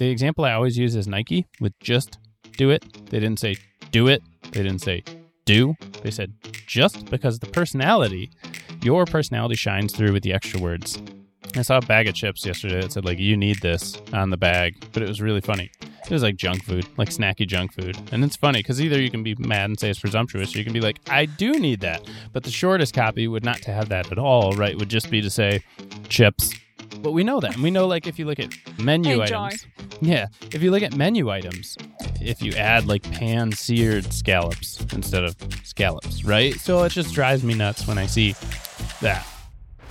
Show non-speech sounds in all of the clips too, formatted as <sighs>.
The example I always use is Nike with just do it. They didn't say do it. They didn't say do. They said just because the personality, your personality shines through with the extra words. I saw a bag of chips yesterday that said like you need this on the bag, but it was really funny. It was like junk food, like snacky junk food. And it's funny because either you can be mad and say it's presumptuous, or you can be like, I do need that. But the shortest copy would not to have that at all, right? Would just be to say chips. But we know that. And we know like if you look at menu Enjoy. items. Yeah. If you look at menu items, if you add like pan seared scallops instead of scallops, right? So it just drives me nuts when I see that.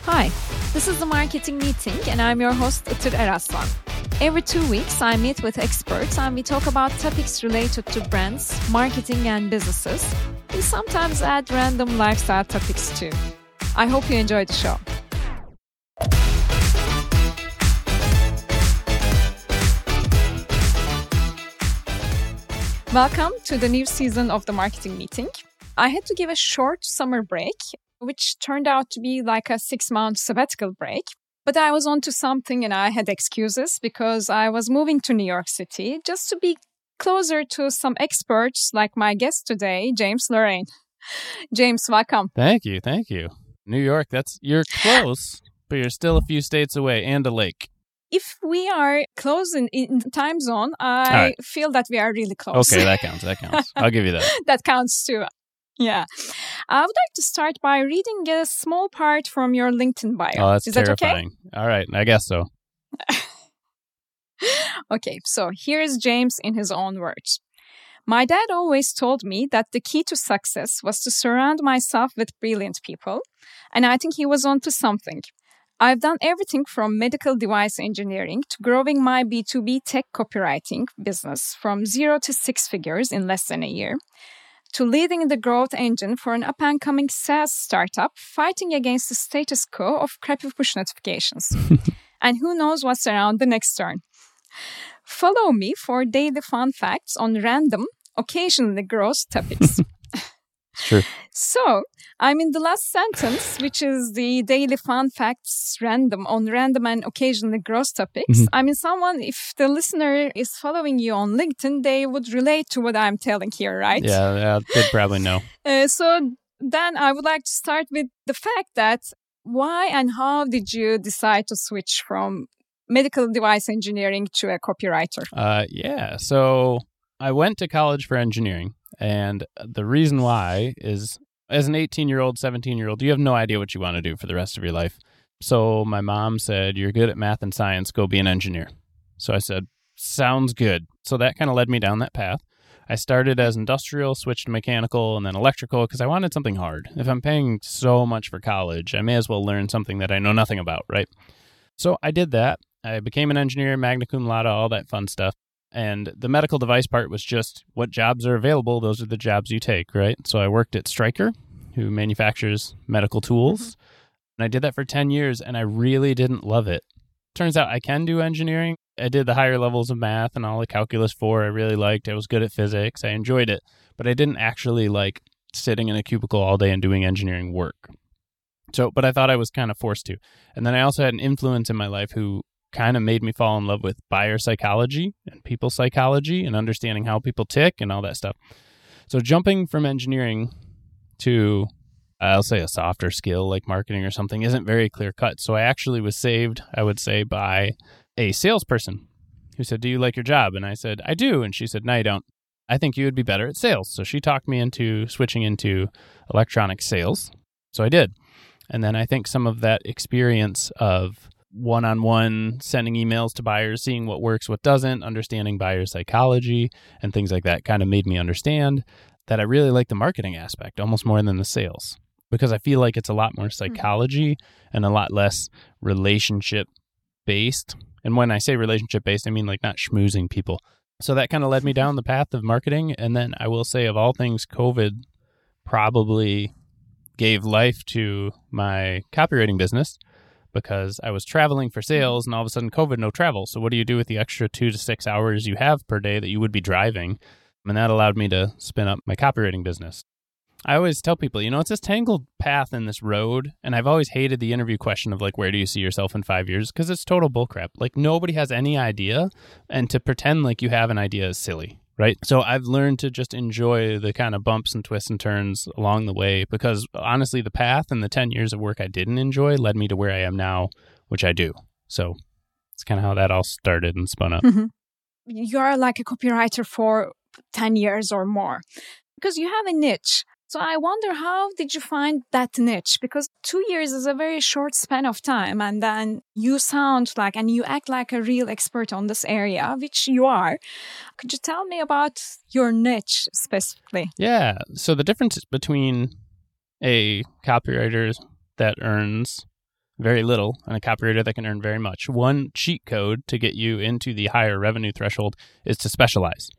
Hi, this is the marketing meeting, and I'm your host Itır Eraslan. Every two weeks, I meet with experts and we talk about topics related to brands, marketing, and businesses. We sometimes add random lifestyle topics too. I hope you enjoy the show. Welcome to the new season of the marketing meeting. I had to give a short summer break, which turned out to be like a six month sabbatical break. But I was onto something and I had excuses because I was moving to New York City just to be closer to some experts like my guest today, James Laurain. <laughs> James, welcome. Thank you. Thank you. New York, that's you're close, but you're still a few states away and a lake. If we are close in, in time zone, I right. feel that we are really close. Okay, that <laughs> counts. That counts. I'll give you that. <laughs> that counts too. Yeah. I would like to start by reading a small part from your LinkedIn bio. Oh, that's Is that okay? terrifying. All right, I guess so. <laughs> Okay, so here's James in his own words. My dad always told me that the key to success was to surround myself with brilliant people, and I think he was onto something. I've done everything from medical device engineering to growing my B2B tech copywriting business from zero to six figures in less than a year, to leading the growth engine for an up and coming SaaS startup fighting against the status quo of crappy push notifications. <laughs> and who knows what's around the next turn. Follow me for daily fun facts on random, occasionally gross topics. <laughs> Sure. so, I'm in the last sentence, which is the daily fun facts random on random and occasionally gross topics. Mhm. I mean, someone, if the listener is following you on LinkedIn, they would relate to what I'm telling here, right? Yeah, yeah, they'd probably know. <laughs> Uh, so then I would like to start with the fact that why and how did you decide to switch from medical device engineering to a copywriter? Uh, yeah. So I went to college for engineering, and the reason why is as an 18 year old, 17 year old, you have no idea what you want to do for the rest of your life. So my mom said, You're good at math and science, go be an engineer. So I said, Sounds good. So that kind of led me down that path. I started as industrial, switched to mechanical, and then electrical because I wanted something hard. If I'm paying so much for college, I may as well learn something that I know nothing about, right? So I did that. I became an engineer, magna cum laude, all that fun stuff. And the medical device part was just what jobs are available. Those are the jobs you take, right? So I worked at Stryker, who manufactures medical tools. Mm-hmm. And I did that for 10 years and I really didn't love it. Turns out I can do engineering. I did the higher levels of math and all the calculus 4 I really liked. I was good at physics. I enjoyed it, but I didn't actually like sitting in a cubicle all day and doing engineering work. So, but I thought I was kind of forced to. And then I also had an influence in my life who kind of made me fall in love with buyer psychology and people psychology and understanding how people tick and all that stuff. So jumping from engineering to I'll say a softer skill like marketing or something isn't very clear cut. So I actually was saved, I would say, by a salesperson who said, Do you like your job? And I said, I do. And she said, No, you don't. I think you would be better at sales. So she talked me into switching into electronic sales. So I did. And then I think some of that experience of one on one sending emails to buyers, seeing what works, what doesn't, understanding buyer psychology, and things like that kind of made me understand that I really like the marketing aspect almost more than the sales because I feel like it's a lot more hmm. psychology and a lot less relationship based. And when I say relationship based, I mean like not schmoozing people. So that kind of led me down the path of marketing. And then I will say, of all things, COVID probably gave life to my copywriting business because I was traveling for sales and all of a sudden COVID, no travel. So what do you do with the extra two to six hours you have per day that you would be driving? And that allowed me to spin up my copywriting business. I always tell people, you know, it's this tangled path in this road. And I've always hated the interview question of like, where do you see yourself in five years? Because it's total bullcrap. Like, nobody has any idea. And to pretend like you have an idea is silly, right? So I've learned to just enjoy the kind of bumps and twists and turns along the way because honestly, the path and the 10 years of work I didn't enjoy led me to where I am now, which I do. So it's kind of how that all started and spun up. Mm-hmm. You're like a copywriter for 10 years or more because you have a niche. So I wonder how did you find that niche? Because two years is a very short span of time. And then you sound like, and you act like a real expert on this area, which you are. Could you tell me about your niche specifically? Yeah. So the difference between a copywriter that earns very little and a copywriter that can earn very much. One cheat code to get you into the higher revenue threshold is to specialize.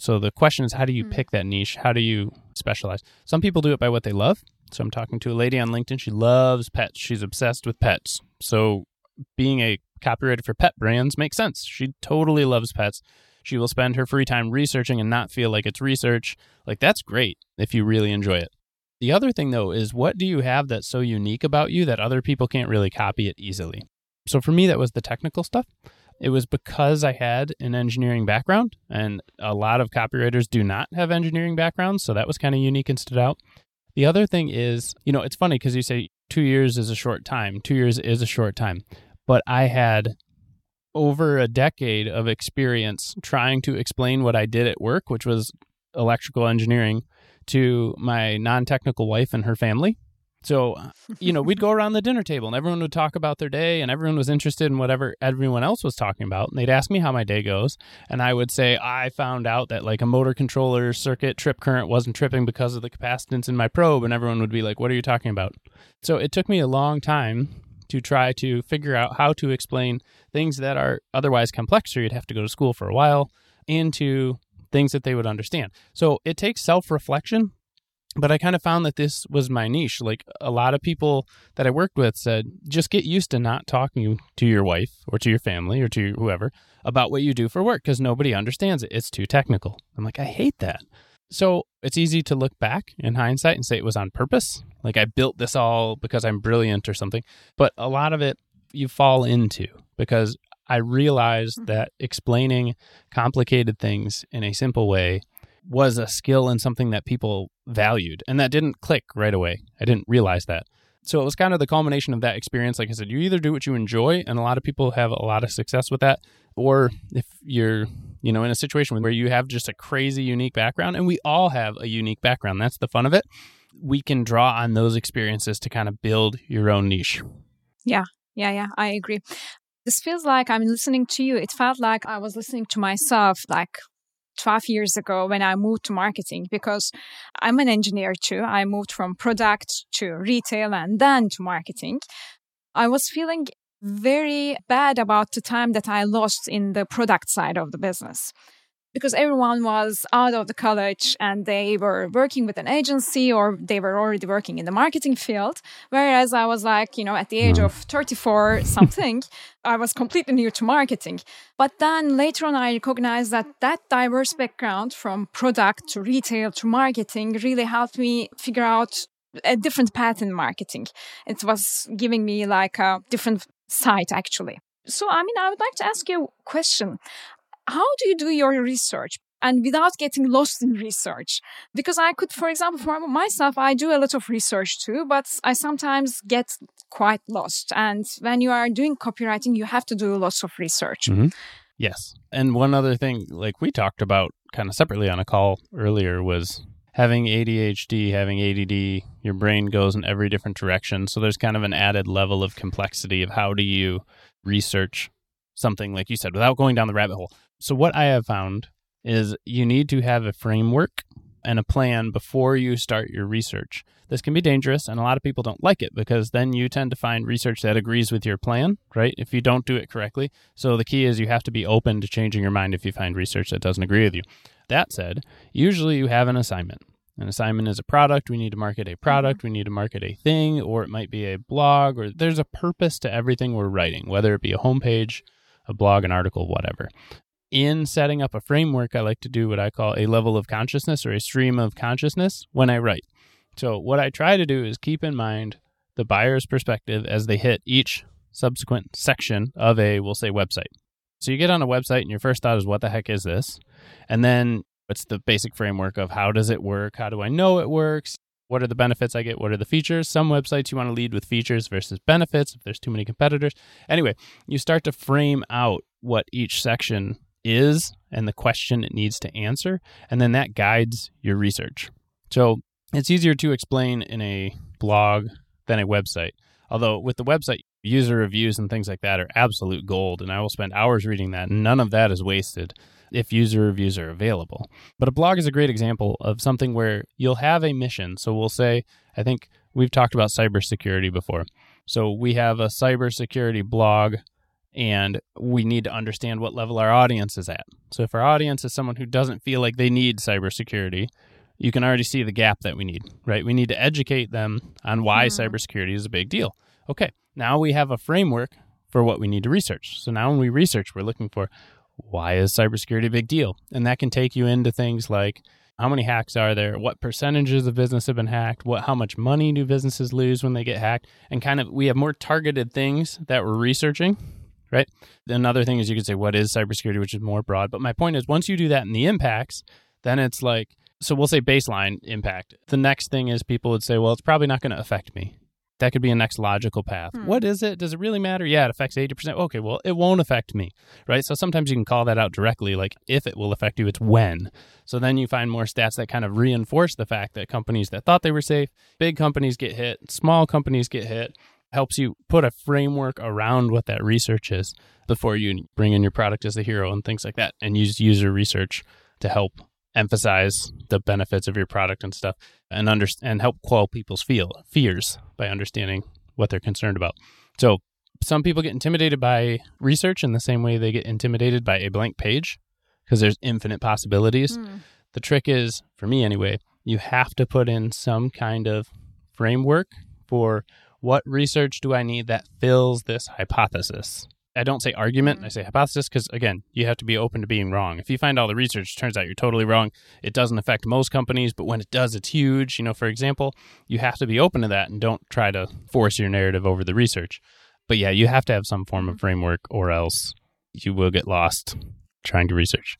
So the question is, how do you mm. pick that niche? How do you specialize? Some people do it by what they love. So I'm talking to a lady on LinkedIn. She loves pets. She's obsessed with pets. So being a copywriter for pet brands makes sense. She totally loves pets. She will spend her free time researching and not feel like it's research. Like that's great if you really enjoy it. The other thing though is what do you have that's so unique about you that other people can't really copy it easily? So for me that was the technical stuff. It was because I had an engineering background, and a lot of copywriters do not have engineering backgrounds. So that was kind of unique and stood out. The other thing is, you know, it's funny because you say two years is a short time, two years is a short time. But I had over a decade of experience trying to explain what I did at work, which was electrical engineering, to my non technical wife and her family. So, you know, we'd go around the dinner table and everyone would talk about their day and everyone was interested in whatever everyone else was talking about. And they'd ask me how my day goes. And I would say, I found out that like a motor controller circuit trip current wasn't tripping because of the capacitance in my probe. And everyone would be like, What are you talking about? So it took me a long time to try to figure out how to explain things that are otherwise complex or you'd have to go to school for a while into things that they would understand. So it takes self reflection but I kind of found that this was my niche. Like a lot of people that I worked with said, just get used to not talking to your wife or to your family or to whoever about what you do for work because nobody understands it. It's too technical. I'm like, I hate that. So it's easy to look back in hindsight and say it was on purpose. Like I built this all because I'm brilliant or something. But a lot of it you fall into because I realized mm-hmm. that explaining complicated things in a simple way was a skill and something that people valued. And that didn't click right away. I didn't realize that. So it was kind of the culmination of that experience. Like I said, you either do what you enjoy, and a lot of people have a lot of success with that, or if you're, you know, in a situation where you have just a crazy unique background, and we all have a unique background. That's the fun of it. We can draw on those experiences to kind of build your own niche. Yeah, yeah, yeah, I agree. This feels like I'm listening to you. It felt like I was listening to myself like 12 years ago when I moved to marketing because I'm an engineer too. I moved from product to retail and then to marketing. I was feeling very bad about the time that I lost in the product side of the business because everyone was out of the college and they were working with an agency or they were already working in the marketing field. Whereas I was like, you know, at the age mm. of 34 something, <laughs> I was completely new to marketing. But then later on, I recognized that that diverse background from product to retail to marketing really helped me figure out a different path in marketing. It was giving me like a different side actually. So, I mean, I would like to ask you a question how do you do your research? and without getting lost in research. Because I could, for example, for myself, I do a lot of research too, but I sometimes get quite lost. And when you are doing copywriting, you have to do lots of research. Mm-hmm. Yes. And one other thing, like we talked about kind of separately on a call earlier, was having ADHD, having ADD, your brain goes in every different direction. So there's kind of an added level of complexity of how do you research something, like you said, without going down the rabbit hole. So, what I have found is you need to have a framework and a plan before you start your research. This can be dangerous, and a lot of people don't like it because then you tend to find research that agrees with your plan, right? If you don't do it correctly. So, the key is you have to be open to changing your mind if you find research that doesn't agree with you. That said, usually you have an assignment. An assignment is a product. We need to market a product. Mm-hmm. We need to market a thing, or it might be a blog, or there's a purpose to everything we're writing, whether it be a homepage, a blog, an article, whatever in setting up a framework, I like to do what I call a level of consciousness or a stream of consciousness when I write. So, what I try to do is keep in mind the buyer's perspective as they hit each subsequent section of a, we'll say, website. So, you get on a website and your first thought is, what the heck is this? And then it's the basic framework of how does it work? How do I know it works? What are the benefits I get? What are the features? Some websites you want to lead with features versus benefits if there's too many competitors. Anyway, you start to frame out what each section is and the question it needs to answer, and then that guides your research. So it's easier to explain in a blog than a website. Although with the website, user reviews and things like that are absolute gold, and I will spend hours reading that, none of that is wasted if user reviews are available. But a blog is a great example of something where you'll have a mission. So we'll say, I think we've talked about cybersecurity before. So we have a cybersecurity blog and we need to understand what level our audience is at. So if our audience is someone who doesn't feel like they need cybersecurity, you can already see the gap that we need, right? We need to educate them on why mm. cybersecurity is a big deal. Okay, now we have a framework for what we need to research. So now when we research, we're looking for why is cybersecurity a big deal? And that can take you into things like how many hacks are there? What percentages of business have been hacked? What how much money do businesses lose when they get hacked? And kind of we have more targeted things that we're researching, right? Another thing is you could say what is cybersecurity, which is more broad. But my point is once you do that in the impacts, then it's like so we'll say baseline impact. The next thing is people would say, well, it's probably not going to affect me. That could be a next logical path. Hmm. What is it? Does it really matter? Yeah, it affects 80%. Okay, well, it won't affect me, right? So sometimes you can call that out directly, like if it will affect you, it's when. So then you find more stats that kind of reinforce the fact that companies that thought they were safe, big companies get hit, small companies get hit. Helps you put a framework around what that research is before you bring in your product as the hero and things like that and use user research to help emphasize the benefits of your product and stuff and under, and help quell people's feel fears by understanding what they're concerned about. So some people get intimidated by research in the same way they get intimidated by a blank page because there's infinite possibilities. Mm. The trick is, for me anyway, you have to put in some kind of framework for what research do I need that fills this hypothesis. I don't say argument, mm-hmm. I say hypothesis because again, you have to be open to being wrong. If you find all the research turns out you're totally wrong, it doesn't affect most companies, but when it does, it's huge. You know, for example, you have to be open to that and don't try to force your narrative over the research. But yeah, you have to have some form of mm-hmm. framework or else you will get lost trying to research.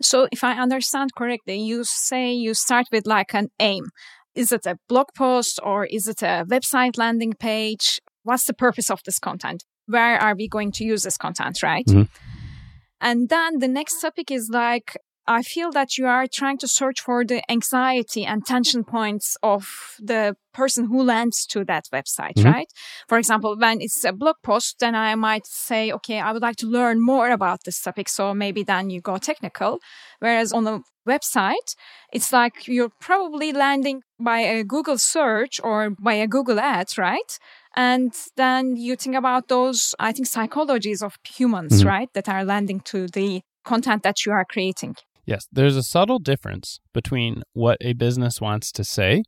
So, if I understand correctly, you say you start with like an aim. Is it a blog post or is it a website landing page? What's the purpose of this content? where are we going to use this content, right? Mm-hmm. And then the next topic is like, I feel that you are trying to search for the anxiety and tension points of the person who lands to that website, mm-hmm. right? For example, when it's a blog post, then I might say, okay, I would like to learn more about this topic. So maybe then you go technical. Whereas on a website, it's like you're probably landing by a Google search or by a Google ad, right? And then you think about those, I think, psychologies of humans, mm-hmm. right, that are landing to the content that you are creating. Yes, there's a subtle difference between what a business wants to say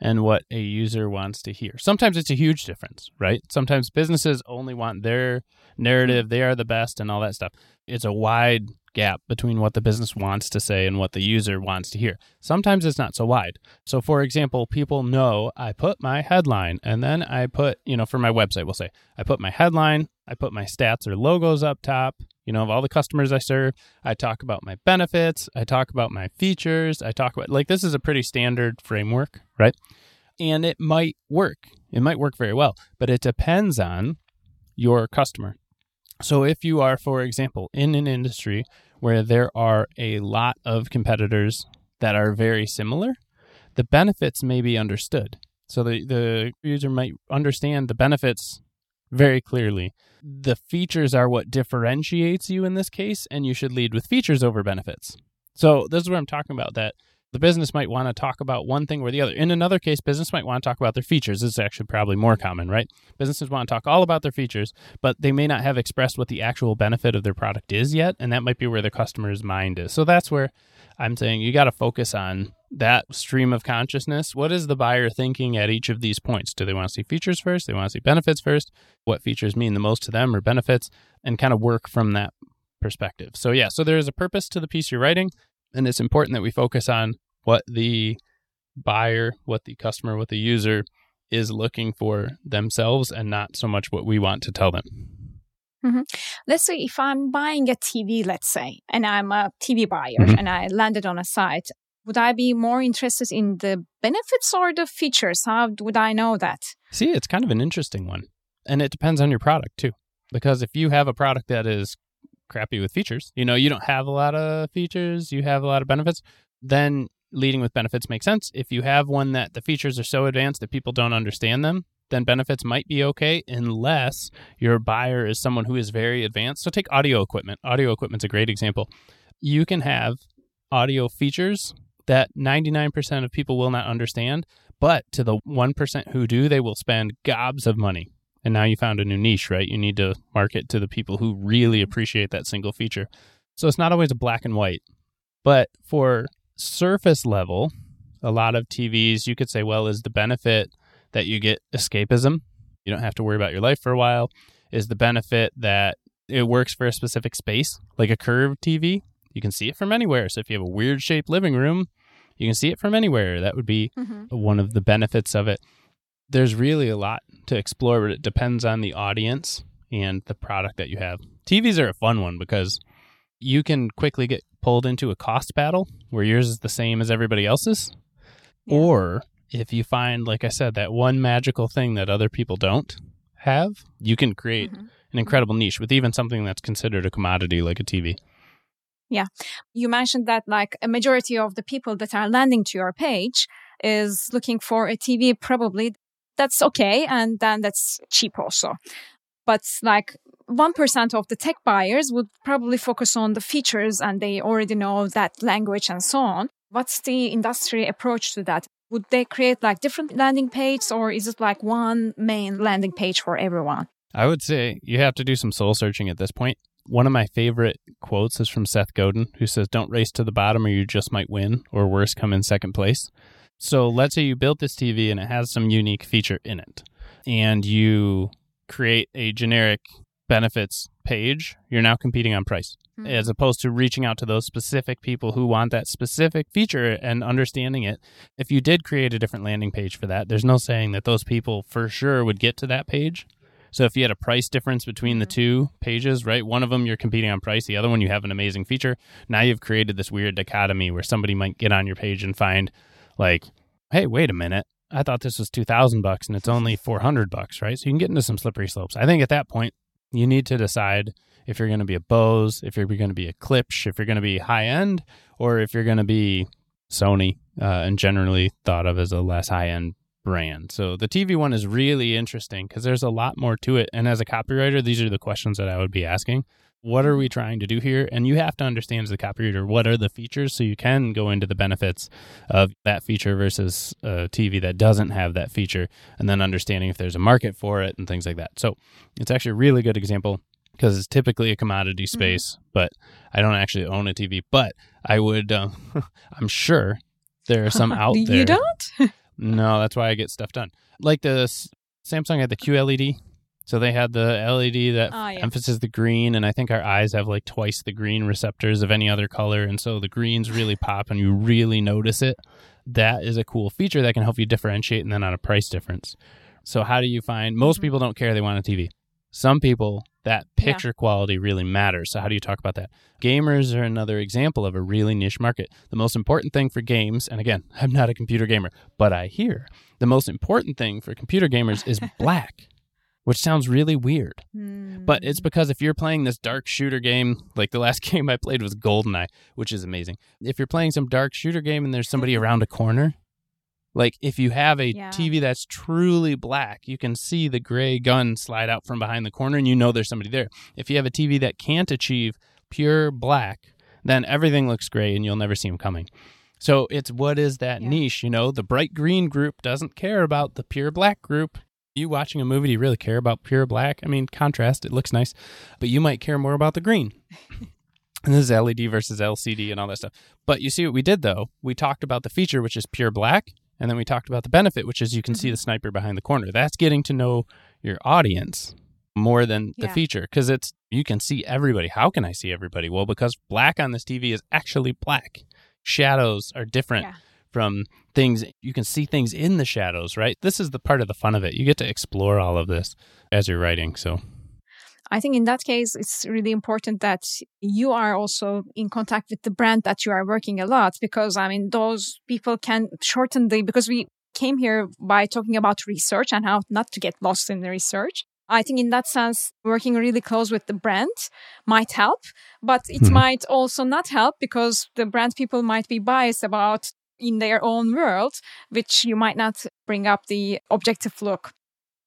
and what a user wants to hear. Sometimes it's a huge difference, right? Sometimes businesses only want their narrative, they are the best, and all that stuff. It's a wide gap between what the business wants to say and what the user wants to hear. Sometimes it's not so wide. So, for example, people know I put my headline and then I put, you know, for my website, we'll say I put my headline, I put my stats or logos up top, you know, of all the customers I serve. I talk about my benefits, I talk about my features, I talk about like this is a pretty standard framework, right? And it might work. It might work very well, but it depends on your customer. So, if you are, for example, in an industry where there are a lot of competitors that are very similar, the benefits may be understood. So, the, the user might understand the benefits very clearly. The features are what differentiates you in this case, and you should lead with features over benefits. So, this is where I'm talking about that the business might want to talk about one thing or the other. In another case, business might want to talk about their features. This is actually probably more common, right? Businesses want to talk all about their features, but they may not have expressed what the actual benefit of their product is yet, and that might be where the customer's mind is. So that's where I'm saying you got to focus on that stream of consciousness. What is the buyer thinking at each of these points? Do they want to see features first? They want to see benefits first? What features mean the most to them or benefits? And kind of work from that perspective. So, yeah, so there is a purpose to the piece you're writing. And it's important that we focus on what the buyer, what the customer, what the user is looking for themselves and not so much what we want to tell them. Mm-hmm. Let's say if I'm buying a TV, let's say, and I'm a TV buyer Mhm. and I landed on a site, would I be more interested in the benefits or the features? How would I know that? See, it's kind of an interesting one. And it depends on your product too. Because if you have a product that is crappy with features, you know, you don't have a lot of features, you have a lot of benefits, then leading with benefits makes sense. If you have one that the features are so advanced that people don't understand them, then benefits might be okay unless your buyer is someone who is very advanced. So take audio equipment. Audio equipment's a great example. You can have audio features that 99% of people will not understand, but to the 1% who do, they will spend gobs of money. And now you found a new niche, right? You need to market to the people who really appreciate that single feature. So it's not always a black and white. But for surface level, a lot of TVs, you could say, well, is the benefit that you get escapism? You don't have to worry about your life for a while. Is the benefit that it works for a specific space, like a curved TV? You can see it from anywhere. So if you have a weird shaped living room, you can see it from anywhere. That would be Mm-hmm. one of the benefits of it. There's really a lot to explore, but it depends on the audience and the product that you have. TVs are a fun one because you can quickly get pulled into a cost battle where yours is the same as everybody else's. Yeah. Or if you find, like I said, that one magical thing that other people don't have, you can create Mhm. an incredible niche with even something that's considered a commodity like a TV. Yeah. You mentioned that like a majority of the people that are landing to your page is looking for a TV probably that's okay and then that's cheap also. But like 1% of the tech buyers would probably focus on the features and they already know that language and so on. What's the industry approach to that? Would they create like different landing pages or is it like one main landing page for everyone? I would say you have to do some soul searching at this point. One of my favorite quotes is from Seth Godin, who says, Don't race to the bottom or you just might win, or worse, come in second place. So let's say you built this TV and it has some unique feature in it, and you create a generic benefits page. You're now competing on price hmm. as opposed to reaching out to those specific people who want that specific feature and understanding it. If you did create a different landing page for that, there's no saying that those people for sure would get to that page. So if you had a price difference between the hmm. two pages, right? One of them you're competing on price, the other one you have an amazing feature. Now you've created this weird dichotomy where somebody might get on your page and find like, "Hey, wait a minute. I thought this was 2000 bucks and it's only 400 bucks, right?" So you can get into some slippery slopes. I think at that point you need to decide if you're going to be a Bose, if you're going to be a Klipsch, if you're going to be high end, or if you're going to be Sony, uh, and generally thought of as a less high end brand. So the TV one is really interesting because there's a lot more to it. And as a copywriter, these are the questions that I would be asking. What are we trying to do here? And you have to understand as a copywriter what are the features so you can go into the benefits of that feature versus a TV that doesn't have that feature, and then understanding if there's a market for it and things like that. So it's actually a really good example because it's typically a commodity space, but I don't actually own a TV. But I would, uh, <laughs> I'm sure there are some <laughs> out there. You don't? <laughs> No, that's why I get stuff done. Like the Samsung had the QLED. So they had the LED that Ah, yeah. emphasizes the green, and I think our eyes have like twice the green receptors of any other color, and so the greens really <sighs> pop, and you really notice it. That is a cool feature that can help you differentiate, and then on a price difference. So how do you find? Most Mhm. people don't care they want a TV. Some people that Yeah. picture quality really matters. So how do you talk about that? Gamers are another example of a really niche market. The most important thing for games, and again, <laughs> I'm not a computer gamer, but I hear the most important thing for computer gamers is <laughs> black, which sounds really weird. But it's hmm. because if you're playing this dark shooter game, like the last <laughs> game I played was GoldenEye, which is amazing. If you're playing some dark shooter game and there's somebody hmm. around a corner, like if you have a Yeah. TV that's truly black, you can see the gray gun slide out from behind the corner and you know there's somebody there. If you have a TV that can't achieve pure black, then everything looks gray and you'll never see them coming. So it's what is that Yeah. niche? You know, the bright green group doesn't care about the pure black group. You watching a movie, do you really care about pure black? I mean, contrast, it looks nice, but you might care more about the green. <laughs> and this is LED versus LCD and all that stuff. But you see what we did though? We talked about the feature, which is pure black, and then we talked about the benefit, which is you can see mm-hmm. the sniper behind the corner. That's getting to know your audience more than the Yeah. feature because it's you can see everybody. How can I see everybody? Well, because black on this TV is actually black. Shadows are different Yeah. From things. You can see things in the shadows, right? This is the part of the fun of it. You get to explore all of this as you're writing. So I think in that case, it's really important that you are also in contact with the brand that you are working a lot because I mean, those people can shorten the, because we came here by talking about research and how not to get lost in the research. I think in that sense, working really close with the brand might help, but it mm-hmm. might also not help because the brand people might be biased about in their own world, which you might not bring up the objective look.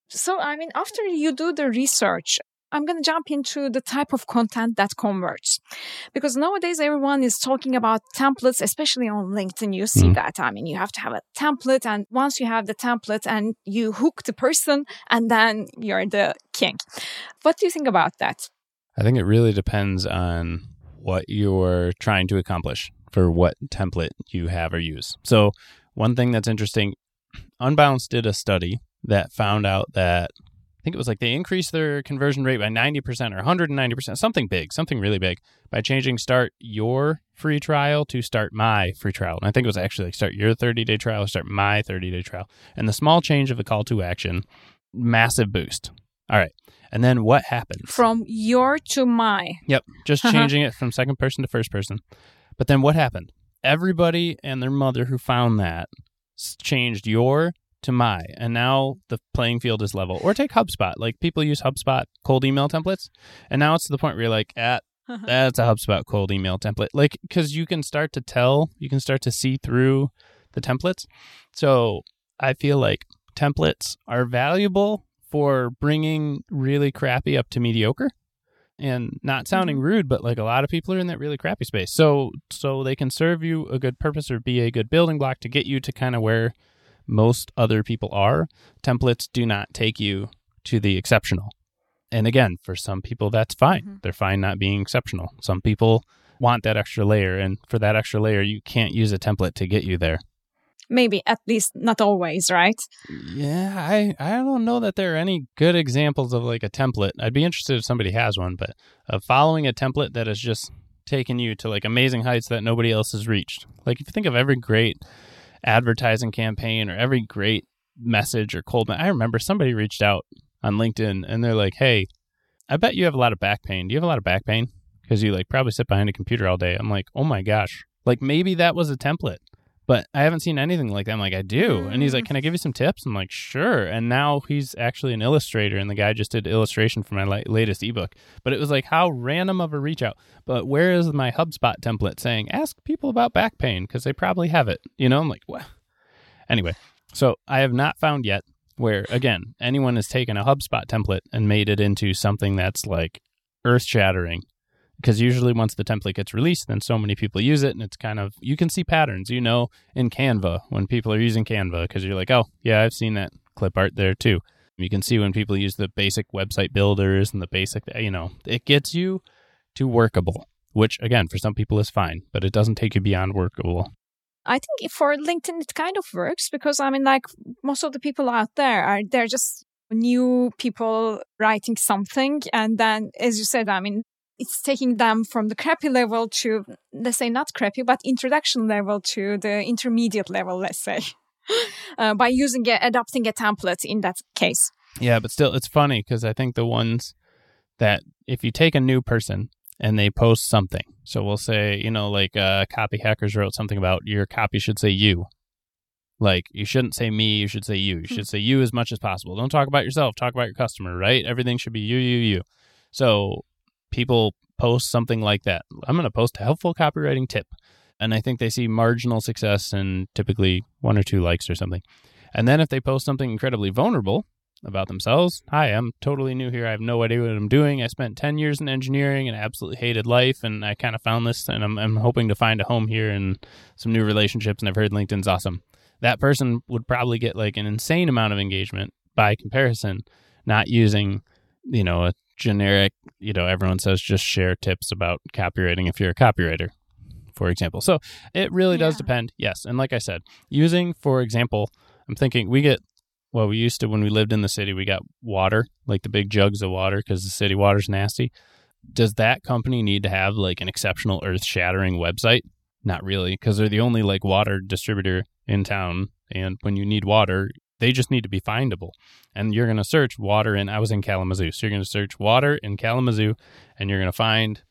So, I mean, after you do the research, I'm going to jump into the type of content that converts. Because nowadays everyone is talking about templates, especially on LinkedIn. You see mm. that. I mean, you have to have a template. And once you have the template and you hook the person and then you're the king. What do you think about that? I think it really depends on what you're trying to accomplish for what template you have or use. So, one thing that's interesting, Unbounce did a study that found out that I think it was like they increased their conversion rate by 90% or 190%, something big, something really big by changing start your free trial to start my free trial. And I think it was actually like start your 30 day trial, start my 30 day trial. And the small change of the call to action, massive boost. All right. And then what happens? From your to my. Yep. Just <laughs> changing it from second person to first person. But then what happened? Everybody and their mother who found that changed your to my, and now the playing field is level. Or take HubSpot. Like people use HubSpot cold email templates, and now it's to the point where you're like, at ah, <laughs> that's a HubSpot cold email template. Like because you can start to tell, you can start to see through the templates. So I feel like templates are valuable for bringing really crappy up to mediocre and not sounding mm-hmm. rude but like a lot of people are in that really crappy space so so they can serve you a good purpose or be a good building block to get you to kind of where most other people are, templates do not take you to the exceptional. And again, for some people, that's fine. Mm-hmm. They're fine not being exceptional. Some people want that extra layer. And for that extra layer, you can't use a template to get you there. Maybe, at least not always, right? Yeah, I, I don't know that there are any good examples of like a template. I'd be interested if somebody has one, but of following a template that has just taken you to like amazing heights that nobody else has reached. Like if you think of every great advertising campaign or every great message or cold. I remember somebody reached out on LinkedIn and they're like, "Hey, I bet you have a lot of back pain. Do you have a lot of back pain? Because you like probably sit behind a computer all day." I'm like, "Oh my gosh!" Like maybe that was a template. But I haven't seen anything like that. I'm like, I do. And he's like, mm. Can I give you some tips? I'm like, Sure. And now he's actually an illustrator, and the guy just did illustration for my la- latest ebook. But it was like, how random of a reach out. But where is my HubSpot template saying, Ask people about back pain? Because they probably have it. You know, I'm like, What? Anyway, so I have not found yet where, again, anyone has taken a HubSpot template and made it into something that's like earth shattering because usually once the template gets released then so many people use it and it's kind of you can see patterns you know in canva when people are using canva because you're like oh yeah i've seen that clip art there too. You can see when people use the basic website builders and the basic you know it gets you to workable which again for some people is fine but it doesn't take you beyond workable. I think for LinkedIn it kind of works because I mean like most of the people out there are they're just new people writing something and then as you said I mean it's taking them from the crappy level to let's say not crappy but introduction level to the intermediate level let's say <laughs> uh, by using a, adopting a template in that case. Yeah but still it's funny because i think the ones that if you take a new person and they post something so we'll say you know like uh, copy hackers wrote something about your copy should say you. Like you shouldn't say me you should say you. You hmm. should say you as much as possible. Don't talk about yourself talk about your customer right? Everything should be you you you. So people post something like that. I'm going to post a helpful copywriting tip. And I think they see marginal success and typically one or two likes or something. And then if they post something incredibly vulnerable about themselves, hi, I'm totally new here. I have no idea what I'm doing. I spent 10 years in engineering and absolutely hated life. And I kind of found this and I'm, I'm hoping to find a home here and some new relationships. And I've heard LinkedIn's awesome. That person would probably get like an insane amount of engagement by comparison, not using, you know, a generic, you know, everyone says just share tips about copywriting if you're a copywriter, for example. So it really yeah. does depend. Yes. And like I said, using, for example, I'm thinking we get, well, we used to, when we lived in the city, we got water, like the big jugs of water because the city water's nasty. Does that company need to have like an exceptional earth shattering website? Not really, because they're the only like water distributor in town. And when you need water, they just need to be findable. And you're going to search water in, I was in Kalamazoo. So you're going to search water in Kalamazoo and you're going to find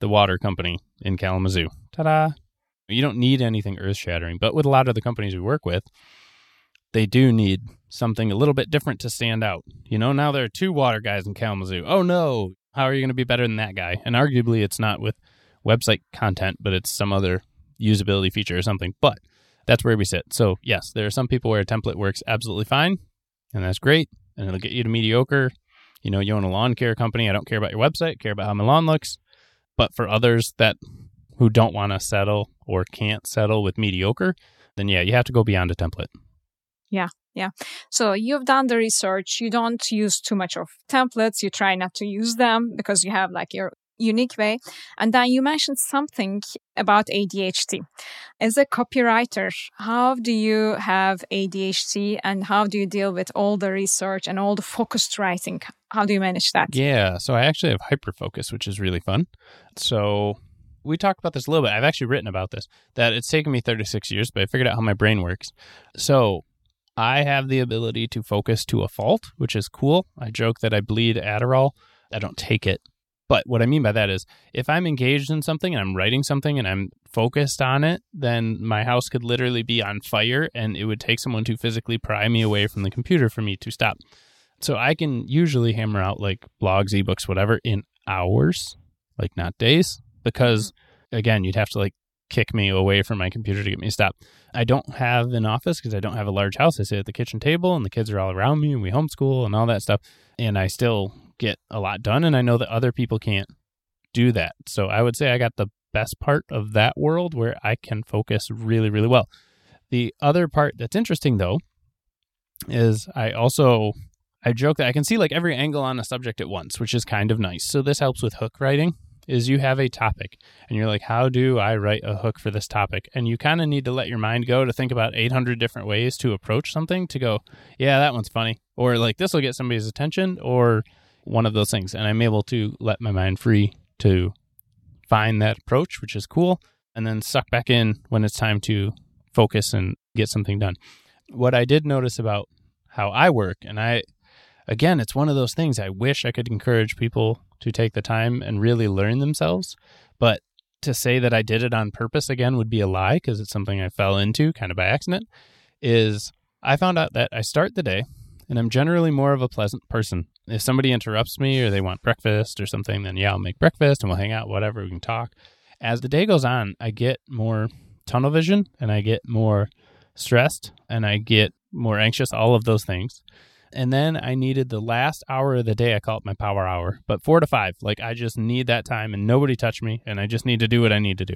the water company in Kalamazoo. Ta da! You don't need anything earth shattering. But with a lot of the companies we work with, they do need something a little bit different to stand out. You know, now there are two water guys in Kalamazoo. Oh no, how are you going to be better than that guy? And arguably, it's not with website content, but it's some other usability feature or something. But that's where we sit. So, yes, there are some people where a template works absolutely fine, and that's great, and it'll get you to mediocre. You know, you own a lawn care company. I don't care about your website, care about how my lawn looks. But for others that who don't want to settle or can't settle with mediocre, then yeah, you have to go beyond a template. Yeah, yeah. So you've done the research. You don't use too much of templates. You try not to use them because you have like your unique way. And then you mentioned something about ADHD. As a copywriter, how do you have ADHD and how do you deal with all the research and all the focused writing? How do you manage that? Yeah. So I actually have hyperfocus, which is really fun. So we talked about this a little bit. I've actually written about this that it's taken me 36 years, but I figured out how my brain works. So I have the ability to focus to a fault, which is cool. I joke that I bleed Adderall. I don't take it. But what I mean by that is if I'm engaged in something and I'm writing something and I'm focused on it, then my house could literally be on fire and it would take someone to physically pry me away from the computer for me to stop. So I can usually hammer out like blogs, ebooks, whatever in hours, like not days, because mm-hmm. again, you'd have to like kick me away from my computer to get me to stop. I don't have an office because I don't have a large house. I sit at the kitchen table and the kids are all around me and we homeschool and all that stuff. And I still get a lot done. And I know that other people can't do that. So I would say I got the best part of that world where I can focus really, really well. The other part that's interesting though is I also I joke that I can see like every angle on a subject at once, which is kind of nice. So this helps with hook writing is you have a topic and you're like, how do I write a hook for this topic? And you kind of need to let your mind go to think about 800 different ways to approach something to go, yeah, that one's funny. Or like, this will get somebody's attention or one of those things. And I'm able to let my mind free to find that approach, which is cool. And then suck back in when it's time to focus and get something done. What I did notice about how I work, and I, again, it's one of those things I wish I could encourage people to take the time and really learn themselves. But to say that I did it on purpose again would be a lie because it's something I fell into kind of by accident. Is I found out that I start the day and I'm generally more of a pleasant person. If somebody interrupts me or they want breakfast or something, then yeah, I'll make breakfast and we'll hang out, whatever, we can talk. As the day goes on, I get more tunnel vision and I get more stressed and I get more anxious, all of those things and then I needed the last hour of the day. I call it my power hour, but four to five. Like I just need that time and nobody touch me and I just need to do what I need to do.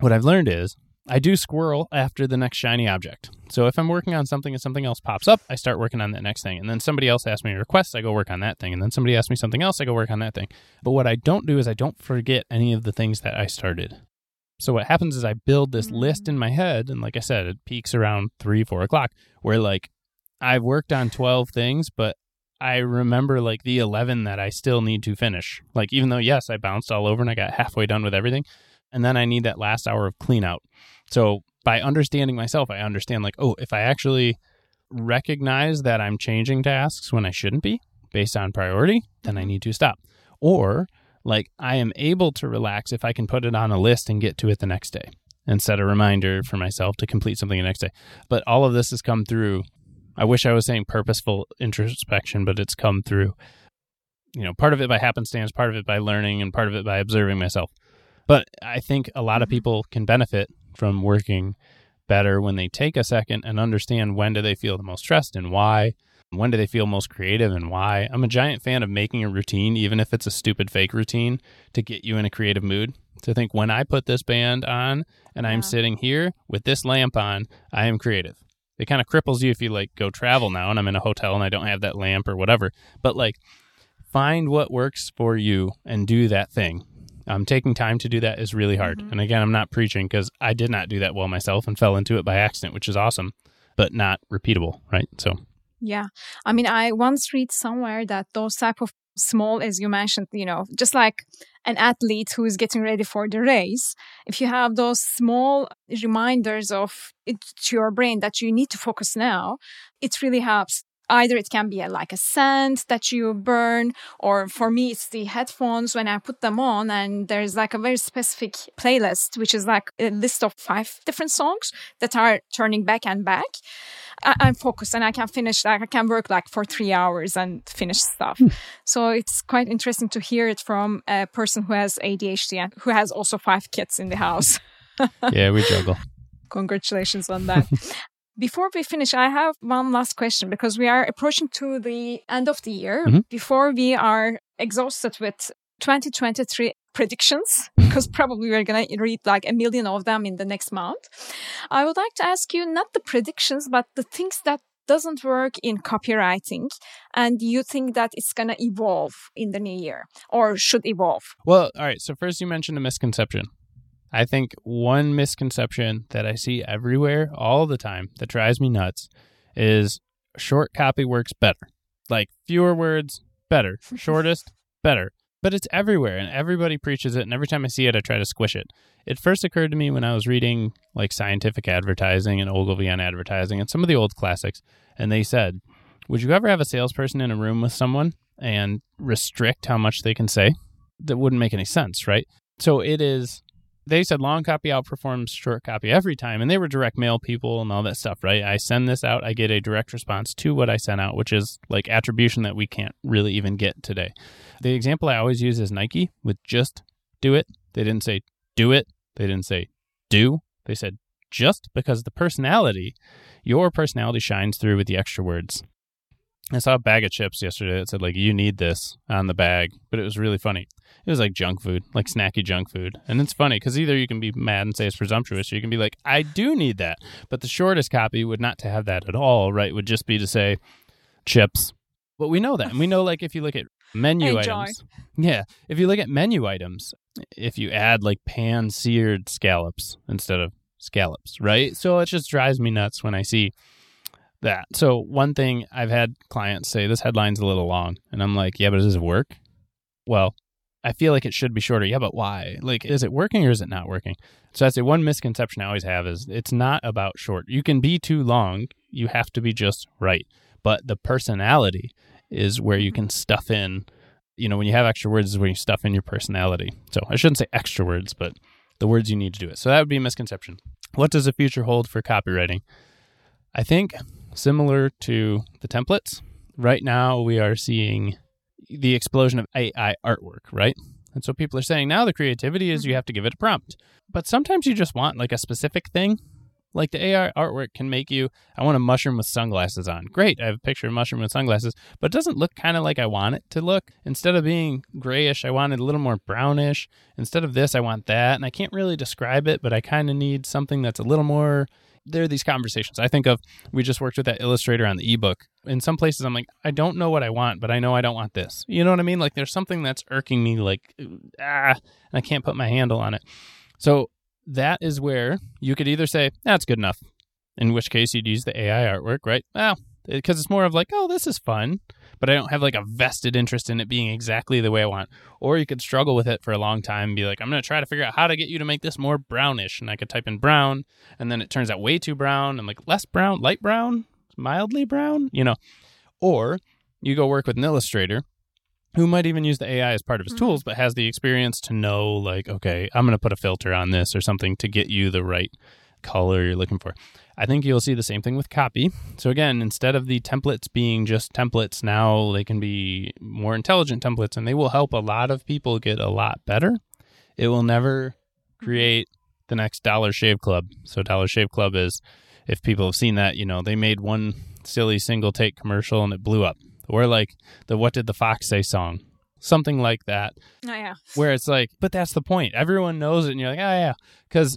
What I've learned is I do squirrel after the next shiny object. So if I'm working on something and something else pops up, I start working on that next thing. And then somebody else asks me a request, I go work on that thing. And then somebody asks me something else, I go work on that thing. But what I don't do is I don't forget any of the things that I started. So what happens is I build this list mm. in my head, and like I said, it peaks around three, four o'clock, where like I've worked on 12 things, but I remember like the 11 that I still need to finish. Like, even though, yes, I bounced all over and I got halfway done with everything. And then I need that last hour of clean out. So, by understanding myself, I understand like, oh, if I actually recognize that I'm changing tasks when I shouldn't be based on priority, then I mm-hmm. need to stop. Or, like, I am able to relax if I can put it on a list and get to it the next day and set a reminder for myself to complete something the next day. But all of this has come through I wish I was saying purposeful introspection, but it's come through, you know, part of it by happenstance, part of it by learning, and part of it by observing myself. But I think a lot of mm-hmm. people can benefit from working better when they take a second and understand when do they feel the most stressed and why. When do they feel most creative and why? I'm a giant fan of making a routine, even if it's a stupid fake routine, to get you in a creative mood. To think when I put this band on and I'm sitting here with this lamp on, I am creative it kind of cripples you if you like go travel now and I'm in a hotel and I don't have that lamp or whatever. But like find what works for you and do that thing. Um, taking time to do that is really hard. Mm-hmm. And again, I'm not preaching because I did not do that well myself and fell into it by accident, which is awesome, but not repeatable, right? So yeah. I mean, I once read somewhere that those type of small as you mentioned, you know, just like an athlete who is getting ready for the race, if you have those small reminders of it to your brain that you need to focus now, it really helps either it can be a, like a scent that you burn or for me it's the headphones. When i put them on and there's like a very specific playlist which is like a list of five different songs that are turning back and back I, am focused and i can finish like i can work like for three hours and finish stuff. Hmm. so it's quite interesting to hear it from a person who has adhd and who has also five kids in the house. <laughs> Yeah we juggle. Congratulations on that <laughs> before we finish, I have one last question because we are approaching to the end of the year. Mm-hmm. Before we are exhausted with 2023 predictions, <laughs> because probably we're going to read like a million of them in the next month. I would like to ask you not the predictions, but the things that doesn't work in copywriting and you think that it's going to evolve in the new year or should evolve? Well, all right. So first you mentioned a misconception. I think one misconception that I see everywhere all the time that drives me nuts is short copy works better. Like fewer words, better. <laughs> Shortest, better. But it's everywhere and everybody preaches it. And every time I see it, I try to squish it. It first occurred to me when I was reading like scientific advertising and Ogilvy on advertising and some of the old classics. And they said, Would you ever have a salesperson in a room with someone and restrict how much they can say? That wouldn't make any sense, right? So it is they said long copy outperforms short copy every time and they were direct mail people and all that stuff right? I send this out i get a direct response to what i sent out which is like attribution that we can't really even get today. The example i always use is nike with just do it. They didn't say do it. They didn't say do. They said just because the personality your personality shines through with the extra words. I saw a bag of chips yesterday that said like you need this on the bag, but it was really funny. It was like junk food, like snacky junk food. And it's funny because either you can be mad and say it's presumptuous, or you can be like, I do need that. But the shortest copy would not to have that at all, right? Would just be to say chips. But we know that. And we know like if you look at menu Enjoy. items. Yeah. If you look at menu items, if you add like pan seared scallops instead of scallops, right? So it just drives me nuts when I see that. So one thing I've had clients say this headline's a little long, and I'm like, yeah, but does it work? Well, I feel like it should be shorter. Yeah, but why? Like, is it working or is it not working? So that's the one misconception I always have is it's not about short. You can be too long. You have to be just right. But the personality is where you can stuff in. You know, when you have extra words is where you stuff in your personality. So I shouldn't say extra words, but the words you need to do it. So that would be a misconception. What does the future hold for copywriting? I think similar to the templates, right now we are seeing the explosion of AI artwork, right? And so people are saying now the creativity is you mm-hmm. have to give it a prompt. But sometimes you just want like a specific thing. Like the AI artwork can make you, I want a mushroom with sunglasses on. Great, I have a picture of a mushroom with sunglasses, but it doesn't look kind of like I want it to look. Instead of being grayish, I want it a little more brownish. Instead of this, I want that. And I can't really describe it, but I kind of need something that's a little more there are these conversations. I think of we just worked with that illustrator on the ebook. In some places, I'm like, I don't know what I want, but I know I don't want this. You know what I mean? Like there's something that's irking me, like ah, and I can't put my handle on it. So that is where you could either say that's good enough, in which case you'd use the AI artwork, right? Well, because it's more of like, oh, this is fun but I don't have like a vested interest in it being exactly the way I want. Or you could struggle with it for a long time and be like, I'm going to try to figure out how to get you to make this more brownish. And I could type in brown, and then it turns out way too brown. and like, less brown, light brown, mildly brown, you know. Or you go work with an illustrator who might even use the AI as part of his mm-hmm. tools, but has the experience to know, like, okay, I'm going to put a filter on this or something to get you the right color you're looking for. I think you'll see the same thing with copy. So again, instead of the templates being just templates, now they can be more intelligent templates and they will help a lot of people get a lot better. It will never create the next Dollar Shave Club. So Dollar Shave Club is if people have seen that, you know, they made one silly single take commercial and it blew up. Or like the What Did the Fox Say song. Something like that. Oh yeah. Where it's like, but that's the point. Everyone knows it and you're like, oh yeah. Because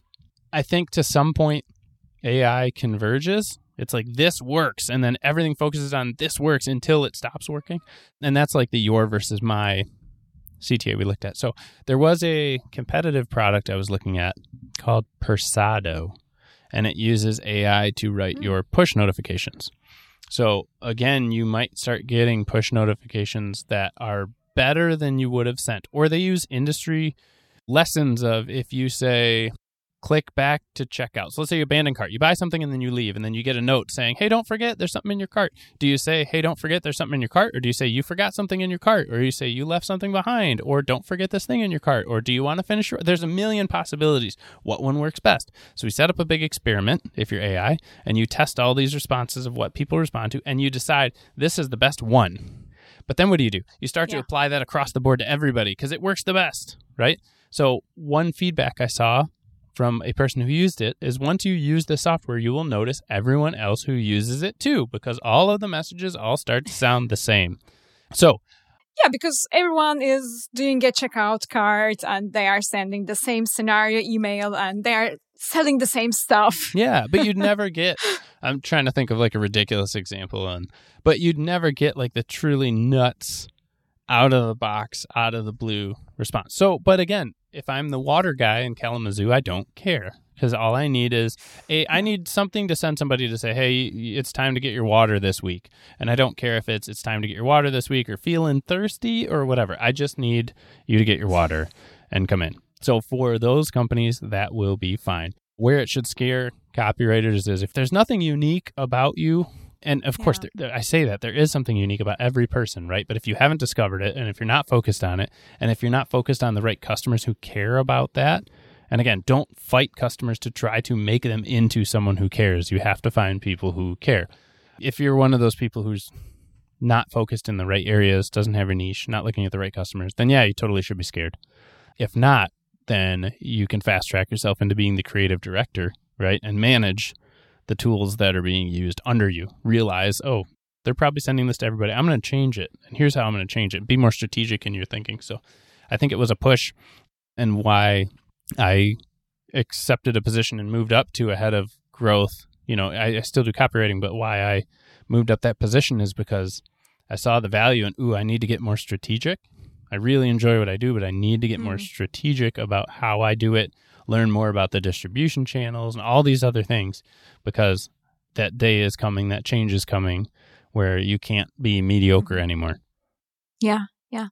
I think to some point AI converges, it's like this works, and then everything focuses on this works until it stops working. And that's like the your versus my CTA we looked at. So there was a competitive product I was looking at called Persado, and it uses AI to write hmm. your push notifications. So again, you might start getting push notifications that are better than you would have sent. Or they use industry lessons of if you say, click back to checkout. So let's say you abandon cart. You buy something and then you leave, and then you get a note saying, "Hey, don't forget, there's something in your cart." Do you say, "Hey, don't forget, there's something in your cart," or do you say, "You forgot something in your cart," or you say, "You left something behind," or "Don't forget this thing in your cart," or "Do you want to finish?" Your... There's a million possibilities. What one works best? So we set up a big experiment if you're AI, and you test all these responses of what people respond to, and you decide this is the best one. But then what do you do? You start yeah. to apply that across the board to everybody because it works the best, right? So one feedback I saw from a person who used it is once you use the software, you will notice everyone else who uses it too, because all of the messages all start to sound the same. So, yeah, because everyone is doing a checkout cart and they are sending the same scenario email and they are selling the same stuff. <laughs> yeah, but you'd never get I'm trying to think of like a ridiculous example and but you'd never get like the truly nuts out of the box, out of the blue response. So, but again, if I'm the water guy in Kalamazoo, I don't care because all I need is a I need something to send somebody to say, "Hey, it's time to get your water this week." And I don't care if it's it's time to get your water this week or feeling thirsty or whatever. I just need you to get your water and come in. So for those companies, that will be fine. Where it should scare copywriters is if there's nothing unique about you and of yeah. course, there, I say that there is something unique about every person, right? But if you haven't discovered it, and if you're not focused on it, and if you're not focused on the right customers who care about that, and again, don't fight customers to try to make them into someone who cares. You have to find people who care. If you're one of those people who's not focused in the right areas, doesn't have a niche, not looking at the right customers, then yeah, you totally should be scared. If not, then you can fast track yourself into being the creative director, right? And manage the tools that are being used under you. Realize, oh, they're probably sending this to everybody. I'm going to change it. And here's how I'm going to change it. Be more strategic in your thinking. So I think it was a push and why I accepted a position and moved up to a head of growth. You know, I, I still do copywriting, but why I moved up that position is because I saw the value and, ooh, I need to get more strategic. I really enjoy what I do, but I need to get mm. more strategic about how I do it learn more about the distribution channels and all these other things because that day is coming, that change is coming where you can't be mediocre mm-hmm. anymore. Yeah. Yeah.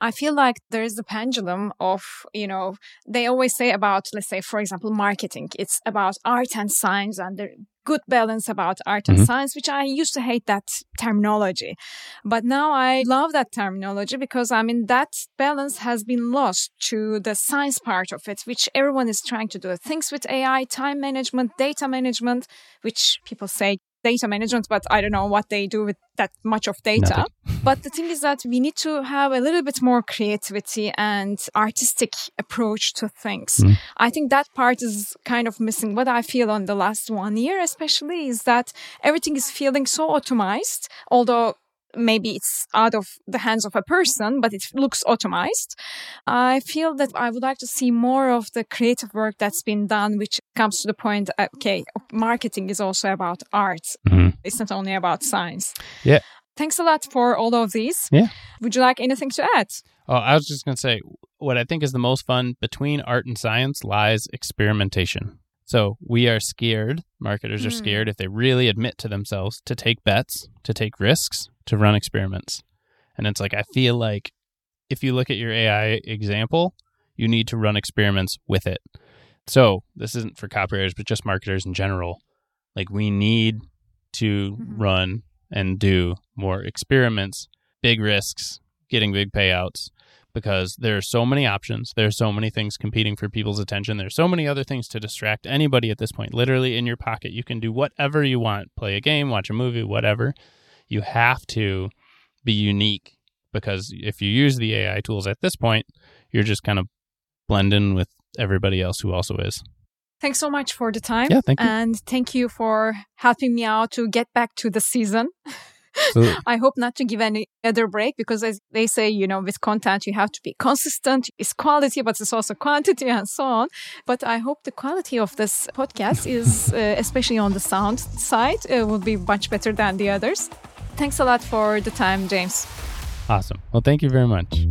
I feel like there is a pendulum of, you know, they always say about, let's say, for example, marketing. It's about art and science and the good balance about art and mm-hmm. science, which I used to hate that terminology. But now I love that terminology because I mean, that balance has been lost to the science part of it, which everyone is trying to do. Things with AI, time management, data management, which people say data management, but I don't know what they do with that much of data. <laughs> but the thing is that we need to have a little bit more creativity and artistic approach to things. Mm. I think that part is kind of missing. What I feel on the last one year, especially, is that everything is feeling so automized, although maybe it's out of the hands of a person, but it looks automized. I feel that I would like to see more of the creative work that's been done, which comes to the point, okay, marketing is also about art. Mm-hmm. It's not only about science. Yeah. Thanks a lot for all of these. Yeah. Would you like anything to add? Oh, I was just going to say what I think is the most fun between art and science lies experimentation. So we are scared, marketers mm. are scared if they really admit to themselves to take bets, to take risks, to run experiments. And it's like, I feel like if you look at your AI example, you need to run experiments with it. So this isn't for copywriters, but just marketers in general. Like we need to mm-hmm. run and do more experiments, big risks, getting big payouts because there are so many options. There are so many things competing for people's attention. There's so many other things to distract anybody at this point. Literally in your pocket, you can do whatever you want play a game, watch a movie, whatever. You have to be unique because if you use the AI tools at this point, you're just kind of blending with everybody else who also is. Thanks so much for the time. Yeah, thank you. And thank you for helping me out to get back to the season. <laughs> <laughs> I hope not to give any other break because as they say, you know, with content, you have to be consistent. It's quality, but it's also quantity and so on. But I hope the quality of this podcast is, <laughs> uh, especially on the sound side, uh, will be much better than the others. Thanks a lot for the time, James. Awesome. Well, thank you very much.